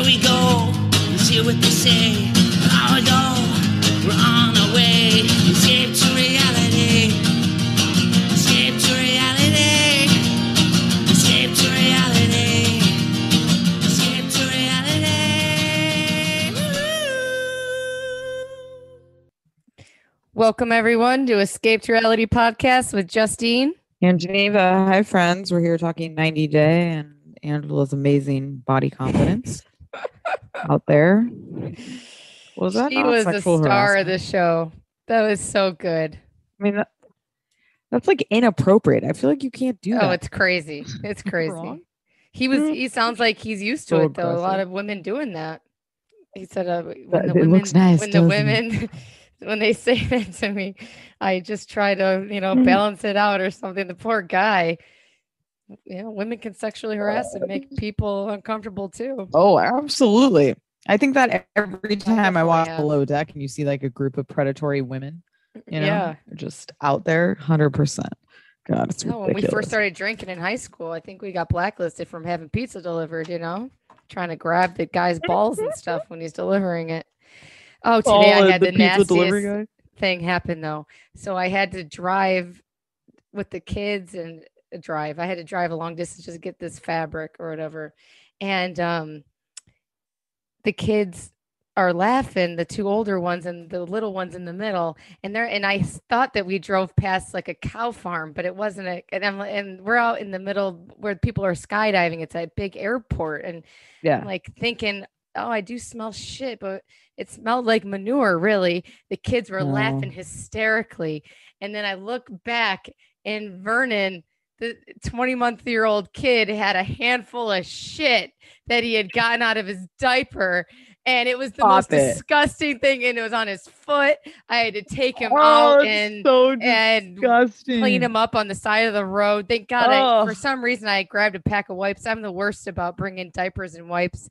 Here we go. Let's hear what they say. An we go. We're on our way. Escape to reality. Escape to reality. Escape to reality. Escape to reality. Woo! Welcome everyone to Escape to Reality podcast with Justine. And Geneva, hi friends. We're here talking 90 Day and Angela's amazing body confidence out there. Was that she was the sexual star of the show. That was so good. I mean, that, that's like inappropriate. I feel like you can't do Oh, that. Oh, it's crazy. It's crazy. He was. Mm. He sounds like he's used to So it though. A lot of women doing that. He said, uh, when the it women, nice, when the women, when they say that to me, I just try to, you know, Mm. balance it out or something. The poor guy. You know, women can sexually harass and make people uncomfortable too. Oh, absolutely. I think that every time I watch have. Below Deck and you see like a group of predatory women, you know, yeah. just out there 100%. God, it's No, when we first started drinking in high school, I think we got blacklisted from having pizza delivered, you know, trying to grab the guy's balls and stuff when he's delivering it. Oh, oh today I had the, nastiest thing happen though. So I had to drive with the kids and uh, drive. I had to drive a long distance just to get this fabric or whatever. And um the kids are laughing, the two older ones and the little ones in the middle. And they're and I thought that we drove past like a cow farm, but it wasn't a and I'm and we're out in the middle where people are skydiving. It's a big airport. And Yeah. I'm like thinking, oh, I do smell shit, but it smelled like manure, really. The kids were Oh. laughing hysterically. And then I look back and Vernon, the 20 month year old kid, had a handful of shit that he had gotten out of his diaper. And it was the most it. disgusting thing. And it was on his foot. I had to take him Oh, out and so and clean him up on the side of the road. Thank God, I, for some reason, I grabbed a pack of wipes. I'm the worst about bringing diapers and wipes,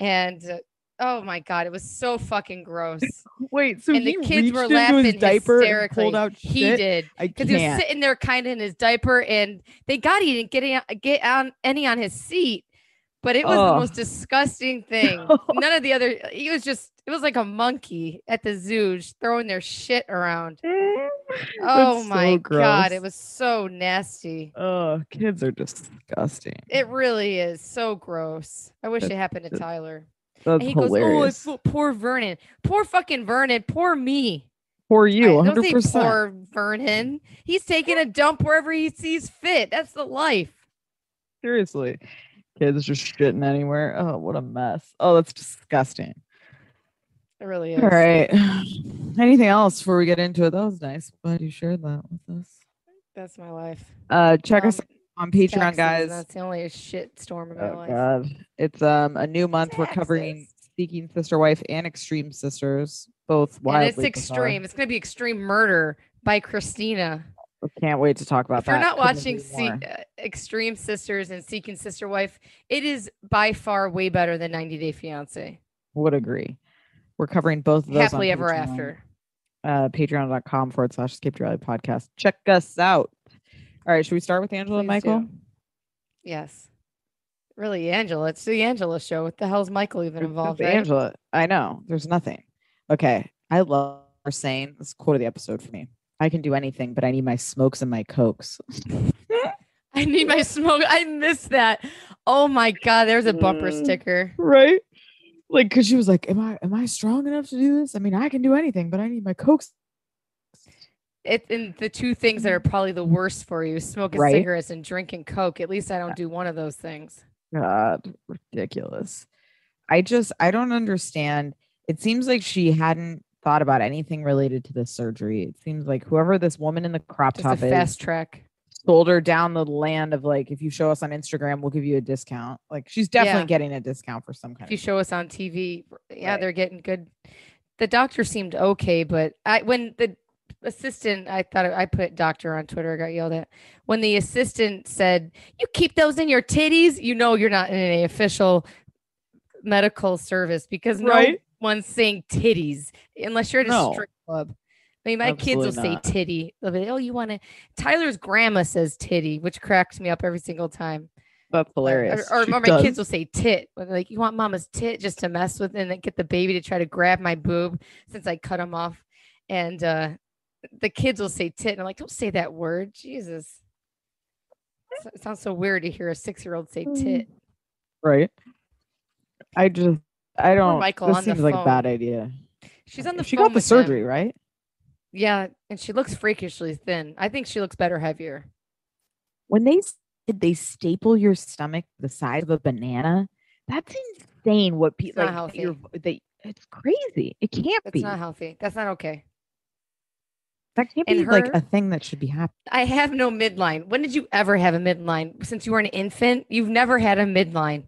and uh, oh my God, it was so fucking gross. Wait, so and he the kids were reached into his laughing diaper pulled out he shit? did I because he was sitting there kind of in his diaper, and thank God he didn't get any, get on any on his seat. But it was the most disgusting thing. None of the other. He was just. It was like a monkey at the zoo throwing their shit around. Oh That's so my god, it was so nasty. Oh, kids are disgusting. It really is so gross. I wish it happened to that's Tyler. That's And he goes, hilarious. "Oh, it's poor Vernon. Poor fucking Vernon. Poor me." I- you, don't hundred say percent. poor Vernon. He's taking a dump wherever he sees fit. That's the life. Seriously, kids just shitting anywhere. Oh, what a mess. Oh, that's disgusting. It really is. All right. Anything else before we get into it? That was nice. Glad you shared that with us. That's my life. Uh, check us Um, out on Patreon, Taxes, guys. That's the only shit storm of my Oh life. God, it's um a new month. We're covering Seeking Sister Wife and Extreme Sisters, both And wildly it's bizarre. extreme. It's gonna be extreme murder by Christina. I can't wait to talk about if that. you're not Couldn't watching Se- uh, Extreme Sisters and Seeking Sister Wife, it is by far way better than 90 Day Fiance. would agree. We're covering both of those. on Happily ever Patreon. after. Uh, Patreon.com forward slash Escape to Reality podcast. Check us out. All right, should we start with Angela and Please do. Michael? Yes. Really, Angela. It's the Angela show. What the hell's Michael even involved? right? Angela. I know. There's nothing. Okay. I love her saying this is quote of the episode for me. I can do anything, but I need my smokes and my cokes. I need my smoke. I miss that. Oh my god, there's a bumper Mm. sticker. right? Like, cause she was like, "Am I am I strong enough to do this? I mean, I can do anything, but I need my cokes." It and the two things that are probably the worst for you: smoking Right. cigarettes and drinking Coke. At least I don't uh, do one of those things. God, ridiculous. I just I don't understand. It seems like she hadn't thought about anything related to this surgery. It seems like whoever this woman in the crop Just a top is fast track. sold her down the land of like, if you show us on Instagram, we'll give you a discount. Like she's definitely Yeah. getting a discount for some kind If you show us on TV, yeah, Right. they're getting good. The doctor seemed okay, but I when the assistant, I thought I put doctor on Twitter, I got yelled at. When the assistant said, "You keep those in your titties," you know you're not in any official medical service because no Right. one's saying titties unless you're at a No. strip club. I mean, my kids will not. say titty. They'll be, oh, you want to? Tyler's grandma says titty, which cracks me up every single time. That's hilarious. Or, She or my does. kids will say tit. they're Like, you want mama's tit just to mess with and then get the baby to try to grab my boob since I cut them off. And uh, the kids will say tit. And I'm like, don't say that word. Jesus. It sounds so weird to hear a six year old say Mm. tit. right? I just I don't. Michael this on the seems like a bad idea. She's on the she got the surgery, him. right? Yeah. And she looks freakishly thin. I think she looks better heavier. When they s- did they staple your stomach the size of a banana? That's insane. What people like healthy. it's crazy. It can't That's be. not healthy. That's not okay. That can't and be like a thing that should be happening. I have no midline. When did you ever have a midline? Since you were an infant, you've never had a midline.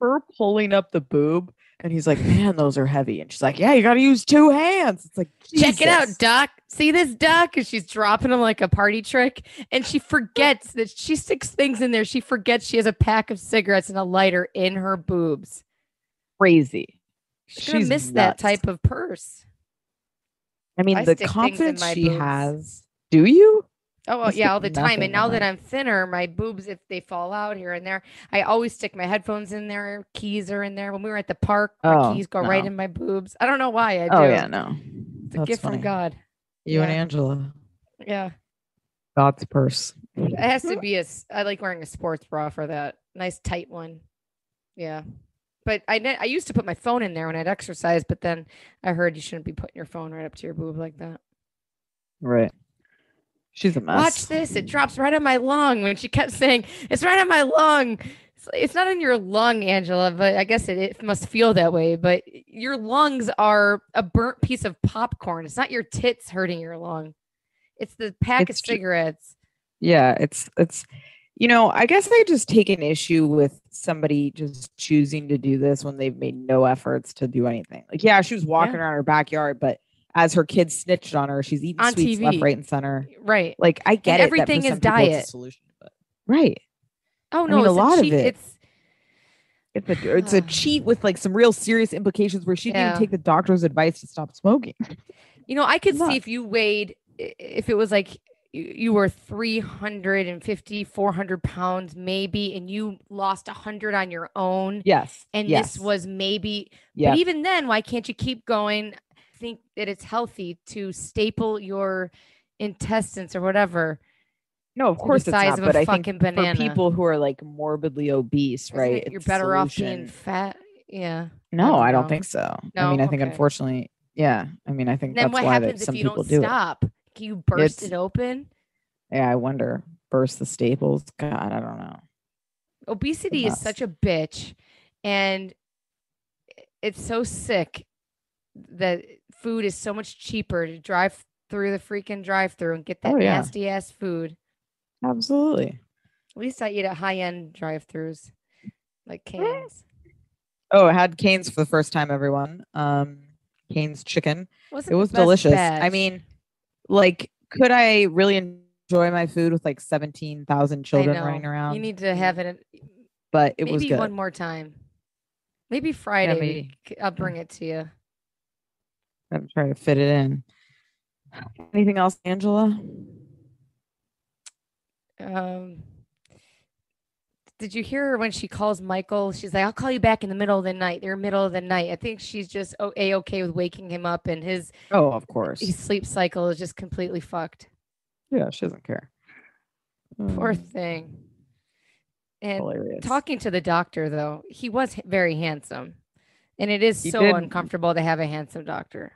Her pulling up the boob and he's like, Man, those are heavy. And she's like, Yeah, you gotta use two hands. It's like Check it out, Jesus. Doc. See this, Doc? And she's dropping them like a party trick. And she forgets that she sticks things in there. She forgets she has a pack of cigarettes and a lighter in her boobs. Crazy. She's gonna miss that type of purse. I mean, I the stick things in confidence she boobs. has. Do you? Oh well, yeah, all the time. And now that. I'm thinner, my boobs, if they fall out here and there, I always stick my headphones in there. Keys are in there. When we were at the park, my Oh, keys go right in my boobs. I don't know why I oh, do. Oh yeah, no. It's a That's gift funny. from God. You and Angela. Yeah. God's purse. It has to be a. I like wearing a sports bra for that. Nice tight one. Yeah. But I I used to put my phone in there when I'd exercise, but then I heard you shouldn't be putting your phone right up to your boob like that. Right. She's a mess. Watch this. It drops right on my lung when she kept saying, It's right on my lung. It's, it's not in your lung, Angela, but I guess it, it must feel that way. But your lungs are a burnt piece of popcorn. It's not your tits hurting your lung, it's the pack It's of ju- cigarettes. Yeah, it's it's you know, I guess I just take an issue with somebody just choosing to do this when they've made no efforts to do anything. Like, yeah, she was walking Yeah. around her backyard, but as her kids snitched on her, she's eating On sweets left, right, and center. Right. Like, I get it. everything is some people it's a diet. solution, but right. Oh, I no. mean, a it's lot of it It's It's a it's a cheat with like some real serious implications where she didn't take the doctor's advice to stop smoking. You know, I could see if you weighed, if it was like you you were 350, 400 pounds, maybe, and you lost 100 on your own. Yes. And yes. this was maybe, yeah. but even then, why can't you keep going? I think that it's healthy to staple your intestines or whatever. no, of course it's not, but I think banana. for people who are like morbidly obese, Isn't right? it You're better off being fat. Yeah. No, don't I don't think so. No? I mean, I think Okay. unfortunately, yeah. I mean, I think Then that's what why that happens if some you people don't do stop? Can you burst It's- it open? Yeah, I wonder. Burst the staples. God, I don't know. obesity is such a bitch and it's so sick that food is so much cheaper to drive through the freaking drive through and get that Oh, yeah. nasty ass food. Absolutely. At least I eat at high end drive throughs like Cane's. Oh, I had Cane's for the first time, everyone. Um, Cane's chicken. Wasn't It was delicious. I mean, like, could I really enjoy my food with like 17,000 I children running around? You need to have it. but it maybe was good. one more time. Maybe Friday. we maybe. I'll bring it to you. I'm trying to fit it in. Anything else, Angela? Um, did you hear her when she calls Michael? She's like, "I'll call you back in the middle of the night." They're middle of the night. I think she's just a okay with waking him up, and his Oh, of course. his sleep cycle is just completely fucked. Yeah, she doesn't care. Poor Mm, thing. And hilarious. talking to the doctor though, he was very handsome, and it is He so did- uncomfortable to have a handsome doctor.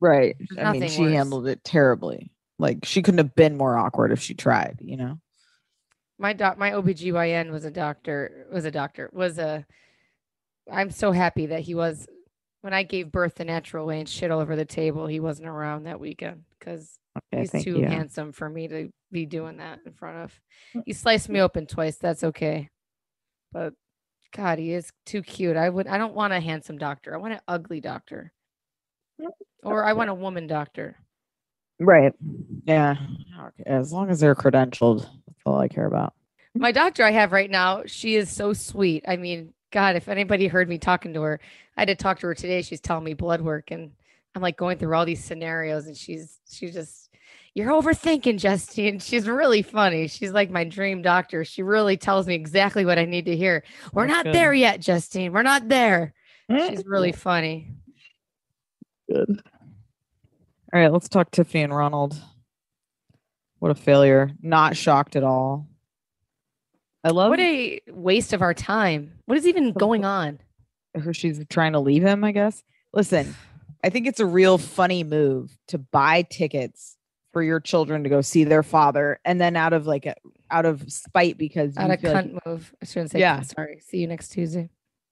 right. There's I mean, she worse. handled it terribly. Like she couldn't have been more awkward if she tried, you know? My doc my OBGYN was a doctor was a doctor was a I'm so happy that he was when I gave birth the natural way and shit all over the table he wasn't around that weekend because Okay, he's too you. handsome for me to be doing that in front of mm. he sliced me open twice that's okay but god he is too cute I would I don't want a handsome doctor I want an ugly doctor or I want a woman doctor Right. Yeah. Okay. As long as they're credentialed, all I care about. my doctor I have right now, she is so sweet. I mean, God, if anybody heard me talking to her, I had to talk to her today. She's telling me blood work, and I'm like going through all these scenarios, and she's she's just, You're overthinking, Justine. She's really funny. She's like my dream doctor. She really tells me exactly what I need to hear. We're That's not good. there yet, Justine. We're not there. She's mm. really funny. good. All right, let's talk Tiffany and Ronald. What a failure. Not shocked at all. I love What a waste of our time. What is even going on? her she's trying to leave him, I guess. Listen, I think it's a real funny move to buy tickets for your children to go see their father and then out of like a, out of spite because Out of feel like- cunt move. I shouldn't say Yeah. cunt, sorry. See you next Tuesday.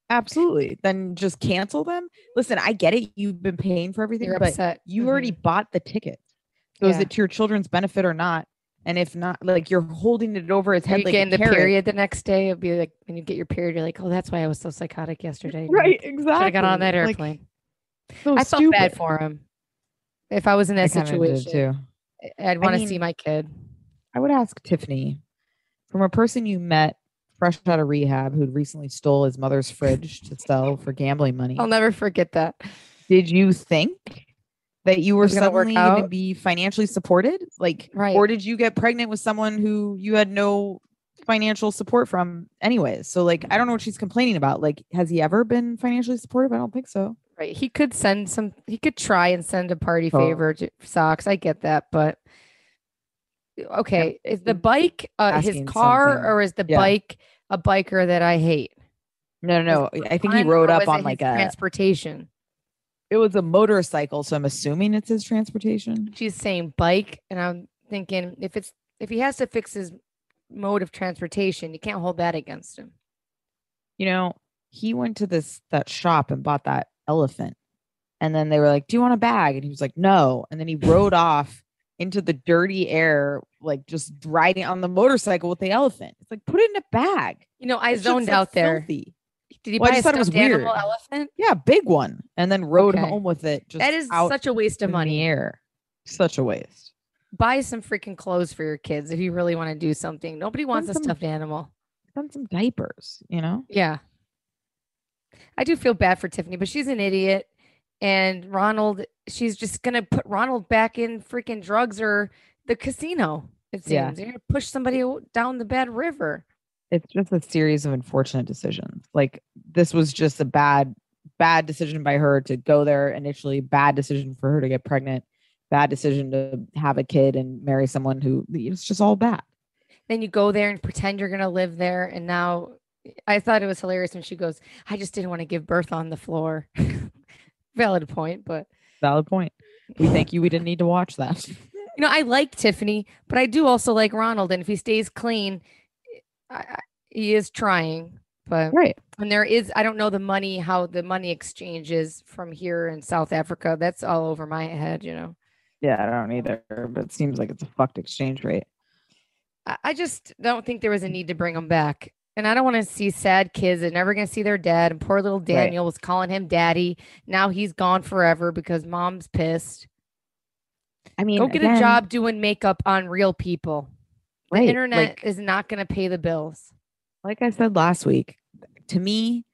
absolutely then just cancel them. Listen, I get it. You've been paying for everything, You're but upset. you already Mhm. bought the tickets. So is it to your children's benefit or not? And if not, like you're holding it over his head you like getting a the carrot. period the next day? It'll be like when you get your period, you're like, oh, that's why I was so psychotic yesterday. Right, exactly. I got on that Like, airplane. so I felt bad for him. If I was in that kinda situation, too. I- I'd want to see mean, my kid. I would ask Tiffany, from a person you met fresh out of rehab who'd recently stole his mother's fridge to sell for gambling money. I'll never forget that. Did you think that you were was gonna work suddenly going to be financially supported? Like, Right. or did you get pregnant with someone who you had no financial support from anyways? So like, I don't know what she's complaining about. Like, has he ever been financially supportive? I don't think so. Right. He could send some, he could try and send a party Oh. favor to socks. I get that. But okay. Is the bike uh, his car something. or is the Yeah. bike a biker that I hate? No, no, no. I think he rode up on like a, transportation. It was a motorcycle. So I'm assuming it's his transportation. She's saying bike. And I'm thinking if it's, if he has to fix his mode of transportation, you can't hold that against him. you know, he went to this that shop and bought that elephant. And then they were like, Do you want a bag? And he was like, No. And then he rode off into the dirty air, like just riding on the motorcycle with the elephant. It's like, put it in a bag. You know, I zoned out there. filthy. Did he Well, I buy a just thought it was weird. elephant? Yeah, big one. And then rode Okay. home with it. Just That is such a waste of money. air. Such a waste. Buy some freaking clothes for your kids if you really want to do something. Nobody wants a stuffed animal. Done some diapers, you know? Yeah. I do feel bad for Tiffany, but she's an idiot. And Ronald, she's just gonna put Ronald back in freaking drugs or the casino. It seems Yeah. you're gonna push somebody down the bad river. It's just a series of unfortunate decisions. Like this was just a bad, bad decision by her to go there initially. Bad decision for her to get pregnant. Bad decision to have a kid and marry someone who it's just all bad. Then you go there and pretend you're gonna live there, and now I thought it was hilarious when she goes, "I just didn't want to give birth on the floor." Valid point, but Valid point. We thank you. We didn't need to watch that. you know, I like Tiffany, but I do also like Ronald. And if he stays clean, I, I, he is trying. But right. and there is, I don't know the money, how the money exchange is from here in South Africa. That's all over my head, you know. Yeah, I don't either. But it seems like it's a fucked exchange rate. I, I just don't think there was a need to bring him back. And I don't want to see sad kids. They're never going to see their dad. And poor little Daniel was calling him daddy. Now he's gone forever because mom's pissed. I mean, Go get again, a job doing makeup on real people. The right, internet like- is not going to pay the bills. like I said last week, to me,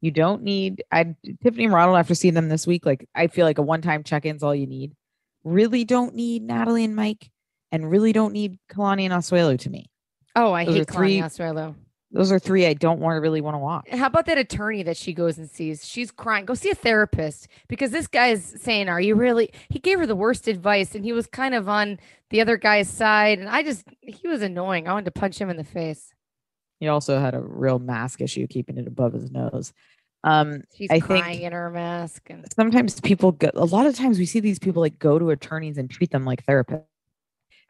you don't need I Tiffany and Ronald after seeing them this week, like I feel like a one-time check-in's all you need. Really don't need Natalie and Mike and really don't need Kalani and Asuelu to me. Oh, I Those hate three- Kalani Asuelu. Those are three I don't want to really want to watch. How about that attorney that she goes and sees? She's crying. Go see a therapist because this guy is saying, Are you really? He gave her the worst advice and he was kind of on the other guy's side. And I just, he was annoying. I wanted to punch him in the face. He also had a real mask issue keeping it above his nose. Um She's I crying in her mask. And sometimes people go a lot of times we see these people like go to attorneys and treat them like therapists.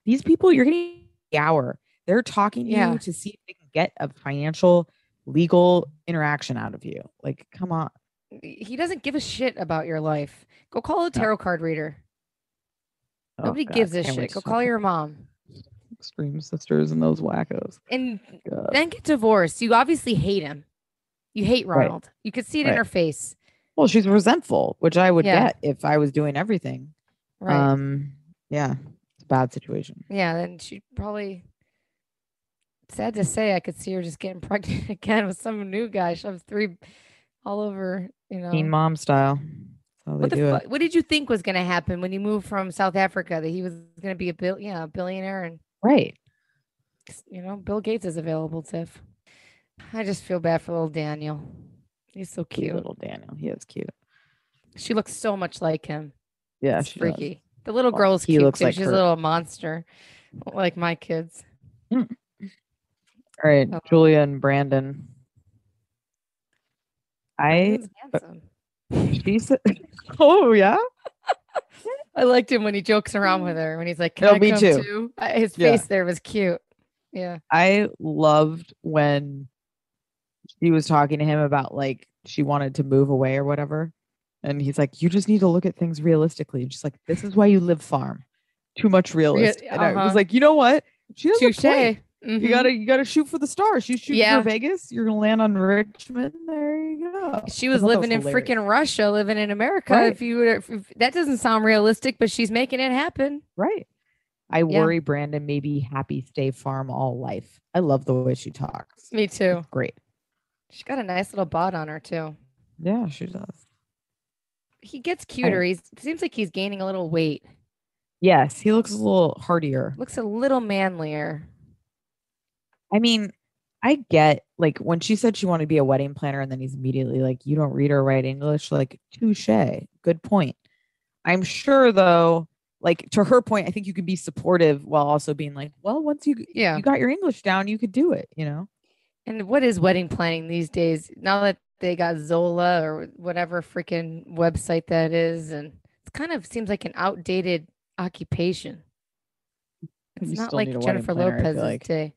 These people you're getting the hour. They're talking to Yeah. you to see if they can get a financial legal interaction out of you. Like, come on. he doesn't give a shit about your life. Go call a tarot card reader. Oh, Nobody God, gives a shit. Go call your mom extreme sisters and those wackos. and God. then get divorced. You obviously hate him. You hate Right. Ronald. You could see it in her face. Well, she's resentful, which I would Yeah. get if I was doing everything. Right. Um, yeah, it's a bad situation. yeah. Then she probably, sad to say, I could see her just getting pregnant again with some new guy. She has three all over, you know. Teen mom style. What the do fu- What did you think was going to happen when he moved from South Africa? That he was going to be a bill, yeah, a billionaire, and Right. you know, Bill Gates is available. Tiff, I just feel bad for little Daniel. He's so Cute cute. little Daniel. He is cute. She looks so much like him. Yeah, it's she does. freaky. The little Well, girl's he cute looks too. like She's her. a little monster, like my kids. Mm. All right, Oh. Julia and Brandon. I Brandon's handsome. she said, "Oh yeah, I liked him when he jokes around with her. When he's like, "Can Oh, I me come too. Uh, His Yeah. face there was cute. Yeah. I loved when she was talking to him about like she wanted to move away or whatever. And he's like, You just need to look at things realistically. And she's like, this is why you live farm. Too much realist. and I was uh-huh. like, you know what? She has a Touche. Point. Mhm. You gotta you gotta shoot for the stars. You shoot Yeah. for Vegas, you're gonna land on Richmond. There you go. She was thought that living in freaking Russia, living in America. Right. If you would, if, if- that doesn't sound realistic, but she's making it happen. right. I Yeah. worry Brandon may be happy stay farm all life. I love the way she talks. Me too. It's great. She's got a nice little bod on her too. Yeah, she does. He gets cuter. He seems like he's gaining a little weight. Yes, he looks a little hardier. Looks a little manlier. I mean, I get like when she said she wanted to be a wedding planner, and then he's immediately like, "You don't read or write English." Like, touche. Good point. I'm sure though, like to her point, I think you can be supportive while also being like, "Well, once you Yeah. you got your English down, you could do it." You know? And what is wedding planning these days? Now that they got Zola or whatever freaking website that is, and it kind of seems like an outdated occupation. It's You not like need a wedding Jennifer planner, I feel Lopez's like. day.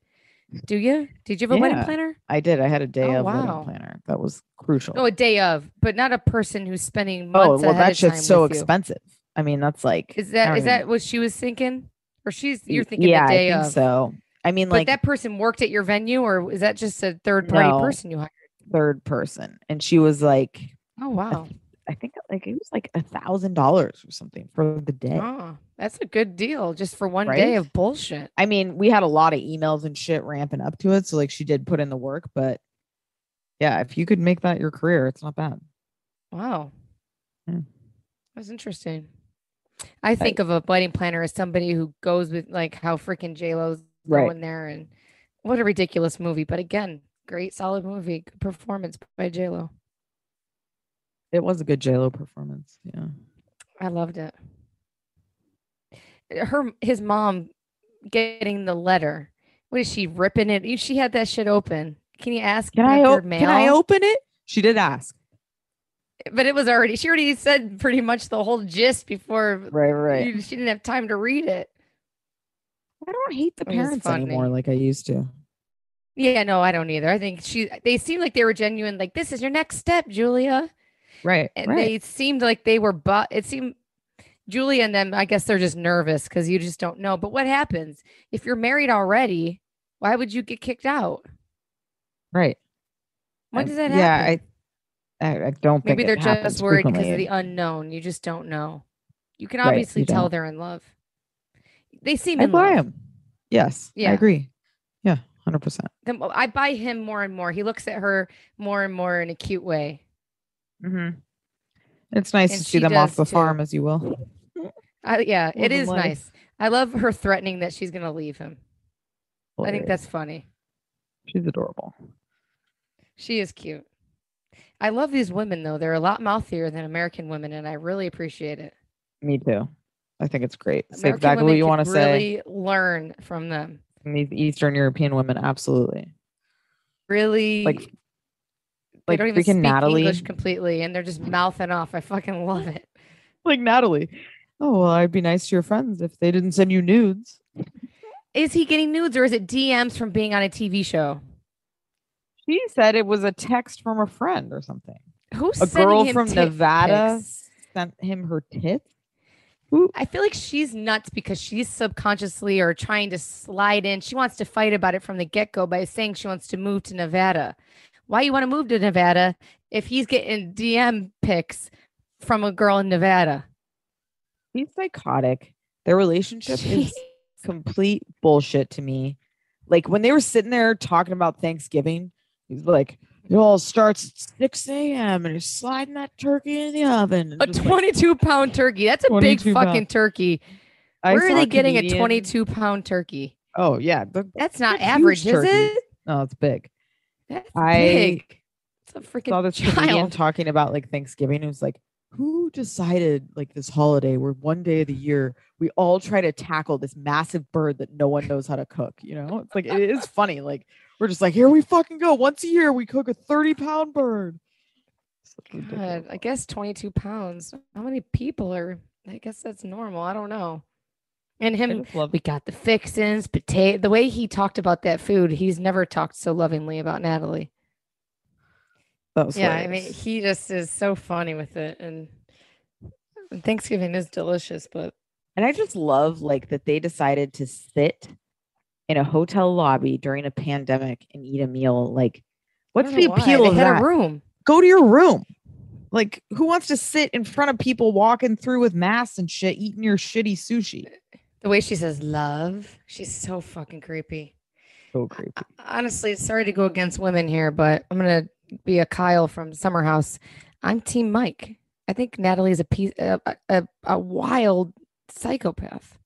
Do you? Did you have a wedding Yeah. planner? I did. I had a day Oh, of wow. wedding planner. That was crucial. Oh, a day of, but not a person who's spending oh months well, ahead that of shit's so with you. expensive. I mean, that's like Is I that don't is that what she was thinking, or she's you're thinking yeah, the day I think of? so. I mean, But like that person worked at your venue, or is that just a third party No. person you hired? third person, and she was like, Oh wow, I think like it was like a thousand dollars or something for the day. oh, that's a good deal just for one day of bullshit. I mean, we had a lot of emails and shit ramping up to it, so like she did put in the work, but yeah, if you could make that your career, it's not bad. Wow, Yeah. that's interesting. I think of a wedding planner as somebody who goes with like how freaking J Lo's Right. going there, and what a ridiculous movie. But again, great solid movie, good performance by J Lo. It was a good JLo performance. Yeah. I loved it. Her his mom getting the letter. What is she ripping it? She had that shit open. Can you ask? Can I o- can I open it? She did ask. But it was already. She already said pretty much the whole gist before. Right, right. you- she didn't have time to read it. I don't hate the parents anymore like I used to. Yeah, no, I don't either. I think she. They seemed like they were genuine. Like this is your next step, Julia. Right. And right. they seemed like they were. But it seemed Julia and them. I guess they're just nervous because you just don't know. But what happens if you're married already? Why would you get kicked out? right. When I- does that yeah, happen? I, I I don't Maybe they're just worried because of the unknown. You just don't know. You can Right, obviously you tell don't. they're in love. They seem I in buy love. him. Yes. Yeah. I agree. Yeah, hundred percent. Them- I buy him more and more. He looks at her more and more in a cute way. Mm-hmm. It's nice And to see them off the too. farm, as you will. I, yeah, it is life. nice. I love her threatening that she's gonna leave him. I think that's funny. she's adorable. She is cute. I love these women though. They're a lot mouthier than American women, and I really appreciate it. Me too. I think it's great. Say exactly what you want to say. really learn from them. And These Eastern European women, absolutely. Really, Like, they like don't even freaking speak Natalie. English completely, and they're just mouthing off. I fucking love it. Like Natalie. Oh well, I'd be nice to your friends if they didn't send you nudes. Is he getting nudes or is it DMs from being on a TV show? She said it was a text from a friend or something. Who's A sending girl him from tit Nevada pics? sent him her tits. Who? I feel like she's nuts because she's subconsciously or trying to slide in. She wants to fight about it from the get go by saying she wants to move to Nevada. Why you want to move to Nevada if he's getting DM pics from a girl in Nevada? He's psychotic. Their relationship is complete bullshit to me. Like when they were sitting there talking about Thanksgiving, he's like, It all starts at 6 a.m. and he's sliding that turkey in the oven. A just like- 22 pound turkey. That's a big 22 fucking pound. turkey. I Where are they getting a 22 pound turkey? Oh, yeah. the- That's not average, is it? No, it's big. That's I big. It's a saw freaking this comedian child. talking about like Thanksgiving. It was like, who decided like this holiday where one day of the year we all try to tackle this massive bird that no one knows how to cook? You know, it's like it is funny. Like we're just like, here we fucking go. Once a year we cook a 30 pound bird. God, I guess 22 pounds. How many people are? I guess that's normal. I don't know. And him, we got the fixins, potato. The way he talked about that food, he's never talked so lovingly about Natalie. that was Yeah, I mean, he just is so funny with it, and Thanksgiving is delicious. But And I just love like that they decided to sit in a hotel lobby during a pandemic and eat a meal. Like, what's the why. appeal They of that? a room. Go to your room. Like, who wants to sit in front of people walking through with masks and shit, eating your shitty sushi? The way she says love, she's so fucking creepy. So creepy. Honestly, sorry to go against women here, but I'm gonna be a Kyle from Summer House. I'm Team Mike. I think Natalie's a piece, a, a- a, wild psychopath.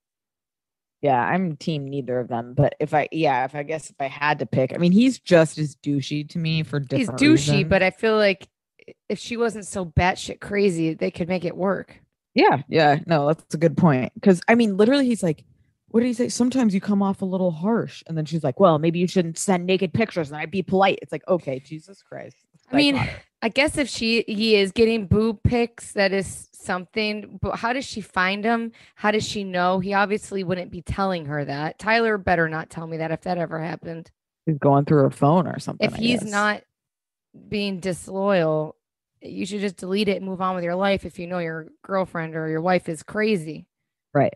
Yeah, I'm team neither of them. But if I, yeah, if I guess if I had to pick, I mean, he's just as douchey to me for He's douchey, reasons. but I feel like if she wasn't so batshit crazy, they could make it work. Yeah, yeah, no, that's a good point. Because I mean, literally, he's like, "What did he say? Sometimes you come off a little harsh." And then she's like, "Well, maybe you shouldn't send naked pictures, and I'd be polite." It's like, okay, Jesus Christ. I mean. I guess if she he is getting boob pics, that is something. But how does she find him? How does she know? He obviously wouldn't be telling her that. Tyler better not tell me that if that ever happened. he's going through her phone or something. If I he's guess. not being disloyal, you should just delete it and move on with your life if you know your girlfriend or your wife is crazy. right,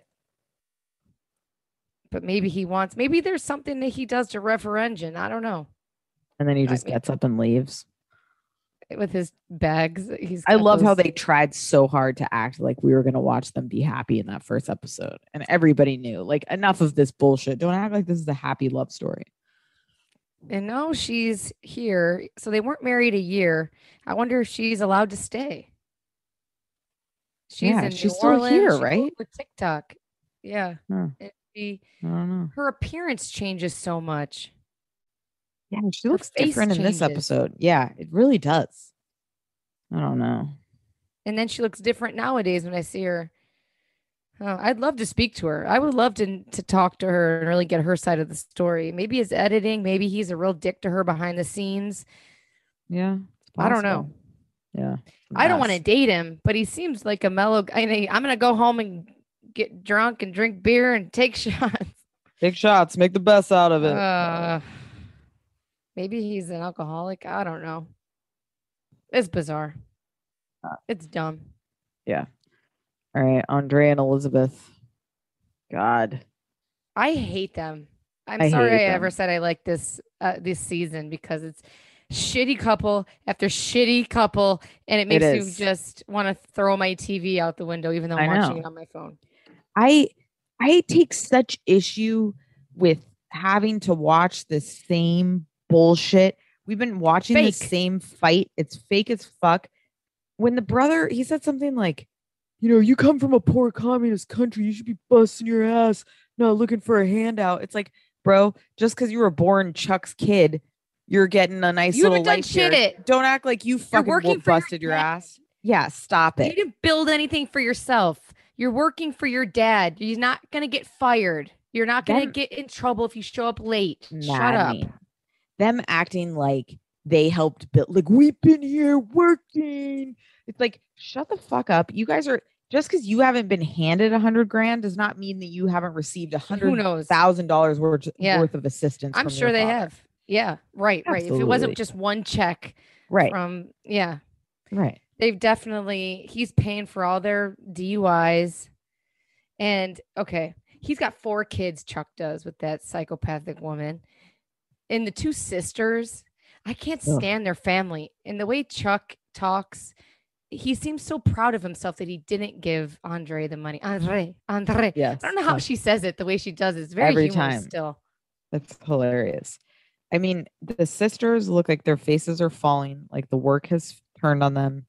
But maybe he wants maybe there's something that he does to referendum. I don't know. and then he I just mean- gets up and leaves. With his bags. He's I love how they tried so hard to act like we were going to watch them be happy in that first episode, and everybody knew. Like, enough of this bullshit. Don't act like this is a happy love story. And now she's here. So they weren't married a year. I wonder if she's allowed to stay. She's Yeah, in she's New still Orleans. here, she right? With TikTok. Yeah. Huh. She, I don't know. her appearance changes so much. Yeah, she looks different in this episode. Yeah, it really does. I don't know. And then she looks different nowadays when I see her. Oh, I'd love to speak to her. I would love to to talk to her and really get her side of the story. Maybe it's editing. Maybe he's a real dick to her behind the scenes. Yeah, I don't know. Yeah, I don't want to date him, but he seems like a mellow. I mean, I'm gonna go home and get drunk and drink beer and take shots. Take shots, make the best out of it. Uh, maybe he's an alcoholic. I don't know. It's bizarre. Uh, It's dumb. All right, Andre and Elizabeth. God, I hate them. I'm I sorry I hate ever said I like this uh, this season because it's shitty couple after shitty couple, and it It makes you just want to throw my TV out the window, even though I'm I watching know. it on my phone. I I take such issue with having to watch the same bullshit. We've been watching the same fight. It's fake as fuck. When the brother, he said something like, you know, you come from a poor communist country, you should be busting your ass, not looking for a handout. It's like, bro, just because you were born Chuck's kid, you're getting a nice You haven't little done life shit here. it. Don't act like you fucking working your busted your dad. ass. Yeah, stop it. You didn't build anything for yourself. You're working for your dad. You're not gonna get fired. You're not gonna Them- get in trouble if you show up late. Shut up. Them acting like they helped build, like we've been here working. It's like shut the fuck up. You guys are just because you haven't been handed a hundred grand does not mean that you haven't received a hundred thousand dollars worth Yeah. worth of assistance. I'm sure they father. have. Yeah, right, right. If it wasn't just one check Right, from yeah, right. they've definitely he's paying for all their DUIs. And okay, he's got four kids, Chuck does with that psychopathic woman. And the two sisters, I can't Ugh. stand their family. And the way Chuck talks, he seems so proud of himself that he didn't give Andre the money. Andre, Andre. Yes, I don't know how yes. she says it the way she does it. It's very Every time. still. That's hilarious. I mean, the sisters look like their faces are falling, like the work has turned on them.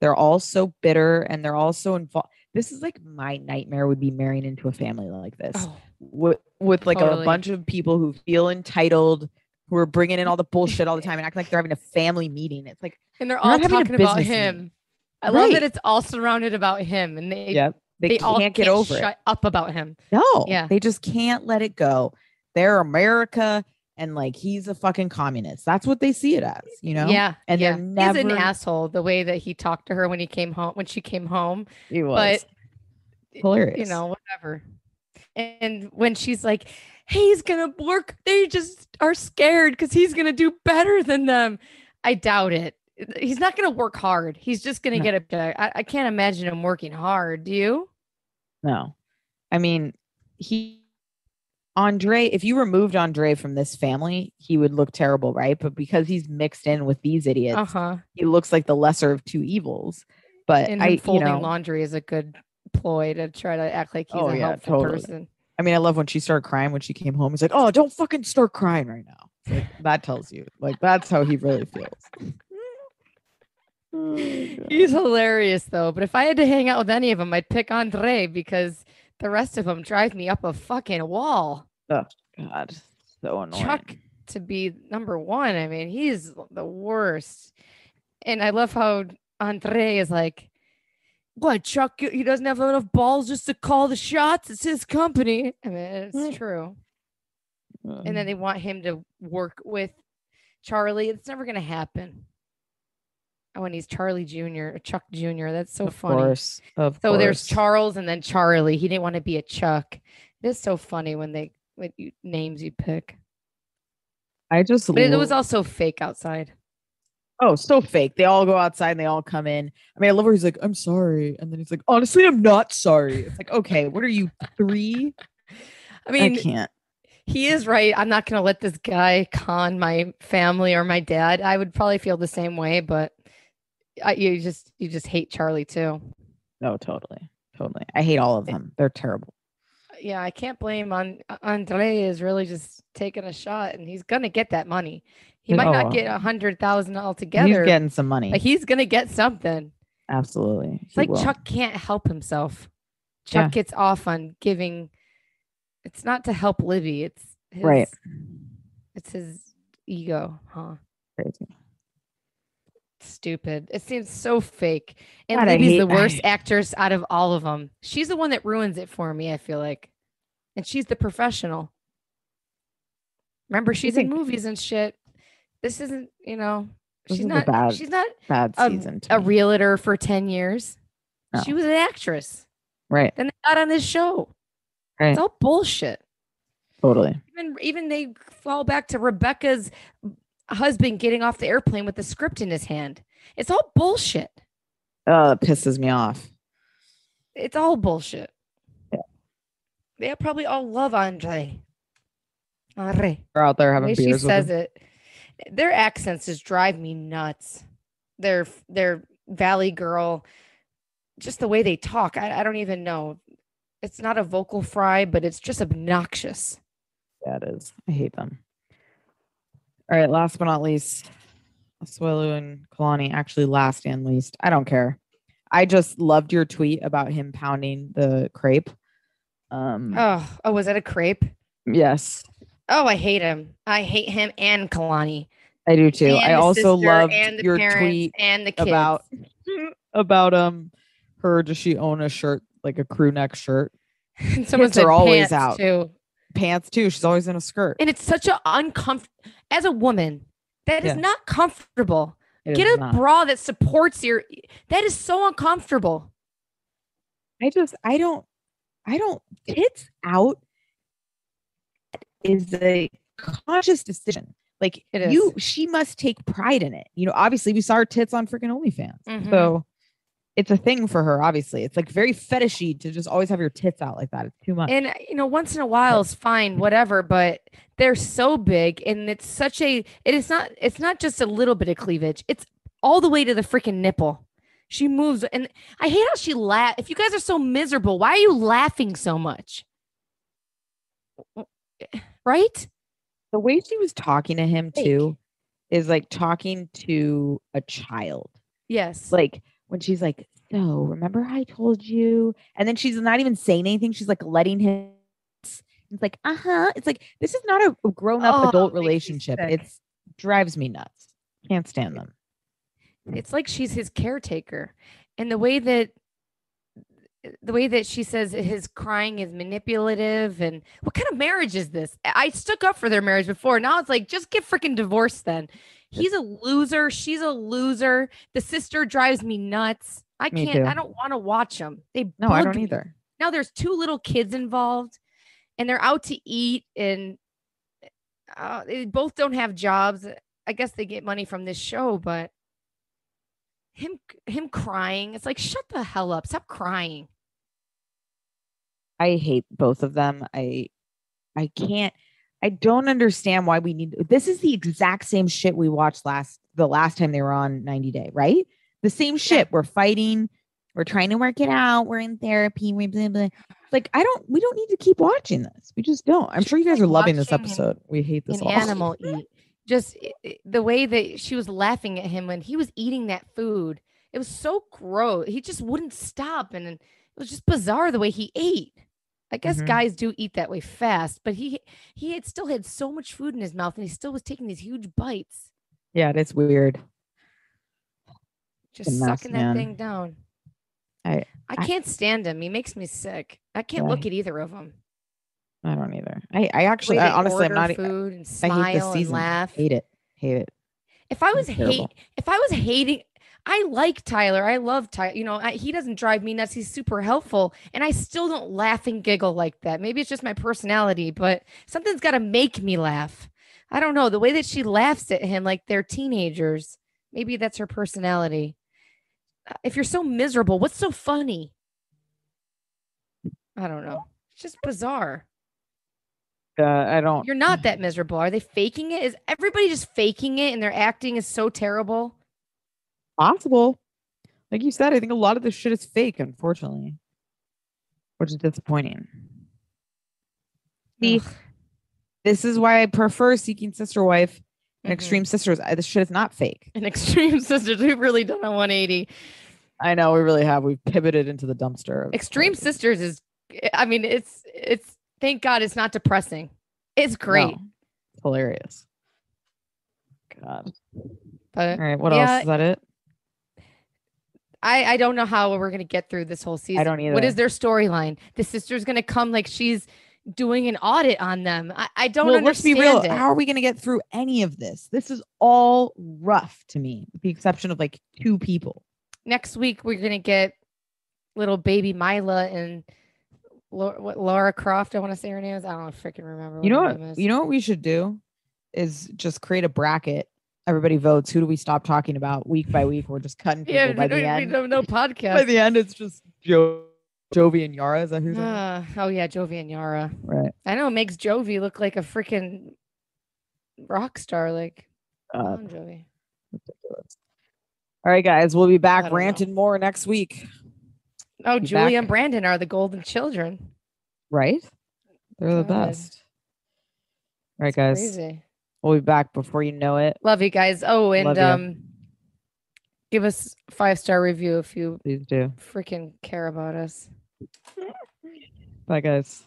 They're all so bitter and they're all so involved. This is like my nightmare would be marrying into a family like this Oh, with, with like Totally. a bunch of people who feel entitled, who are bringing in all the bullshit all the time and acting like they're having a family meeting. It's like, and they're all not having a talking about him. meeting. I love that it's all surrounded about him, and they yep, they, they, can't all get over it. shut up about him. No, Yeah. they just can't let it go. They're America and like he's a fucking communist. That's what they see it as, you know? Yeah, And yeah. they're He's an asshole. The way that he talked to her when he came home, when she came home, It was but hilarious. you know, whatever. And when she's like, he's gonna work, they just are scared because he's gonna do better than them. I doubt it. He's not gonna work hard. He's just gonna No. get a. I, I can't imagine him working hard. Do you? No. I mean, he Andre, if you removed Andre from this family, he would look terrible, right? But because he's mixed in with these idiots, Uh huh. he looks like the lesser of two evils. But And I, him you folding know, laundry is a good ploy to try to act like he's Oh, a yeah, helpful totally. person. I mean, I love when she started crying when she came home. He's like, "Oh, don't fucking start crying right now." Like, that tells you, like, that's how he really feels. Oh, He's hilarious though. But if I had to hang out with any of them, I'd pick Andre because the rest of them drive me up a fucking wall. Oh God, so annoying. Chuck to be number one. I mean, he's the worst. And I love how Andre is like, what, Chuck? He doesn't have enough balls just to call the shots. It's his company. I mean, it's Mm. true. And then Um, they want him to work with Charlie. It's never going to happen. Oh, and he's Charlie Jr., Chuck Jr. That's so funny. of funny. course, of So there's. Charles and then Charlie. He didn't want to be a Chuck. It is so funny when they what you names you pick. I just But it was also fake outside. oh so fake. They all go outside and they all come in. I mean, I love where he's like, "I'm sorry," and then he's like, "Honestly, I'm not sorry." It's like, okay, what are you three? I mean, I can't. he is right. I'm not going to let this guy con my family or my dad. I would probably feel the same way, but I, you just you just hate Charlie too. No, totally, totally. I hate all of eh. them. They're terrible. Uh, yeah, I can't blame on Andre is really just taking a shot, and he's gonna get that money. He might Oh. not get a hundred thousand altogether, He's getting some money. but he's gonna get something. Absolutely. It's like will. Chuck can't help himself. Chuck Yeah. gets off on giving. It's not to help Libby. It's his, Right. It's his ego, huh? Crazy. Stupid. It seems so fake. And God, Libby's the worst actress out of all of them. She's the one that ruins it for me. I feel like, and she's the professional. Remember, she's in movies and shit. This isn't, you know, This she's not. bad- she's not Bad a- season. to a realtor for ten years. She was an actress. right. Then they got on this show. Right. It's all bullshit. Totally. Even even they fall back to Rebecca's husband getting off the airplane with the script in his hand. It's all bullshit. Uh, oh, that pisses me off. It's all bullshit. Yeah. They probably all love Andre. Andre. They're out there The having she beers with says him. it. Their accents just drive me nuts. They're they're Valley Girl. Just the way they talk. I, I don't even know. It's not a vocal fry, but it's just obnoxious. Yeah, it is. I hate them. All right, last but not least, Asuelu and Kalani. Actually, last and least. I don't care. I just loved your tweet about him pounding the crepe. Um, Oh, oh, was that a crepe? yes, Oh, I hate him. I hate him and Kalani. I do too. And I also loved your tweet and the kids. about about um her. Does she own a shirt like a crew neck shirt? And someone are always out. too. Pants too. She's always in a skirt. And it's such a uncomfortable as a woman. That is Yeah. not comfortable. It Get a not. bra that supports your. That is so uncomfortable. I just I don't I don't tits out is a conscious decision. Like It you she must take pride in it. You know, obviously we saw her tits on freaking OnlyFans. Mhm. So it's a thing for her, obviously. It's like very fetishy to just always have your tits out like that. It's too much. And you know, once in a while is fine, whatever. But they're so big, and it's such a. It is not. It's not just a little bit of cleavage. It's all the way to the freaking nipple. She moves, and I hate how she laugh. If you guys are so miserable, why are you laughing so much? Right? the way she was talking to him Fake. too is like talking to a child. Yes. Like when she's like, "So remember I told you?" And then she's not even saying anything. She's like letting him. It's like, uh huh. It's like this is not a grown up Oh, adult relationship. It drives me nuts. Can't stand them. it's like she's his caretaker and the way that the way that she says his crying is manipulative and what kind of marriage is this i stuck up for their marriage before now it's like just get freaking divorced then he's a loser she's a loser the sister drives me nuts i Me can't too. i don't want to watch them they No, I don't me. either. now there's two little kids involved and they're out to eat and uh, they both don't have jobs i guess they get money from this show but him him crying it's like shut the hell up stop crying I hate both of them. I I can't I don't understand why we need this is the exact same shit we watched last the last time they were on 90 Day, right? The same shit. We're fighting, we're trying to work it out, we're in therapy, we blah, blah. Like I don't we don't need to keep watching this. We just don't. I'm sure you guys are loving this episode. We hate this an all. animal eat just the way that she was laughing at him when he was eating that food it was so gross he just wouldn't stop and it was just bizarre the way he ate i guess Mhm. guys do eat that way fast but he he had still had so much food in his mouth and he still was taking these huge bites Yeah, that's weird. just mess, sucking that thing down I- I I- can't stand him. He makes me sick. I can't Yeah. look at either of them. I don't either. I, I actually I, honestly I'm not food and I hate smile this and season. laugh. Hate it. Hate it. If I was hate, if I was hating, I like Tyler. I love Tyler. You know, I, he doesn't drive me nuts. He's super helpful, and I still don't laugh and giggle like that. Maybe it's just my personality, but something's got to make me laugh. I don't know the way that she laughs at him like they're teenagers. Maybe that's her personality. Uh, If you're so miserable, what's so funny? I don't know. It's just bizarre. Uh, I don't You're not that miserable. Are they faking it? Is everybody just faking it and their acting is so terrible? Possible. Like you said, I think a lot of this shit is fake, unfortunately, which is disappointing. See, Ugh. this is why I prefer Seeking Sister Wife and Mhm. Extreme Sisters. I, this shit is not fake. And Extreme Sisters, we've really done a 180. I know we really have. We've pivoted into the dumpster. of Extreme. Sisters is, I mean, it's, it's, thank God it's not depressing. It's great. No, hilarious. God. But All right. What Yeah, else? Is that it? I, I don't know how we're going to get through this whole season. I don't either. is their storyline? The sister's going to come like she's doing an audit on them. I, I don't well, let's be real. it. How are we going to get through any of this? This is all rough to me, with the exception of like two people. next week we're gonna get little baby Mila and Laura, what, Laura Croft. I want to say her name is. I don't freaking remember. You know her what? name is. You know what we should do is just create a bracket. Everybody votes. Who do we stop talking about week by week? We're just cutting people Yeah, by the we end. don't know By the end, it's just Joe, Jovi, and Yara. Is that who's Uh, oh yeah, Jovi and Yara. right? I know it makes Jovi look like a freaking rock star. Like, come Uh, on, Jovi. ridiculous. All right, guys, we'll be back don't know. ranting more next week. Oh, be Julie back. and Brandon are the golden children. Right? They're the best. All right, guys, Crazy. We'll be back before you know it. Love you guys. Oh, and um, give us five star review if you Please do. freaking care about us. Bye, guys.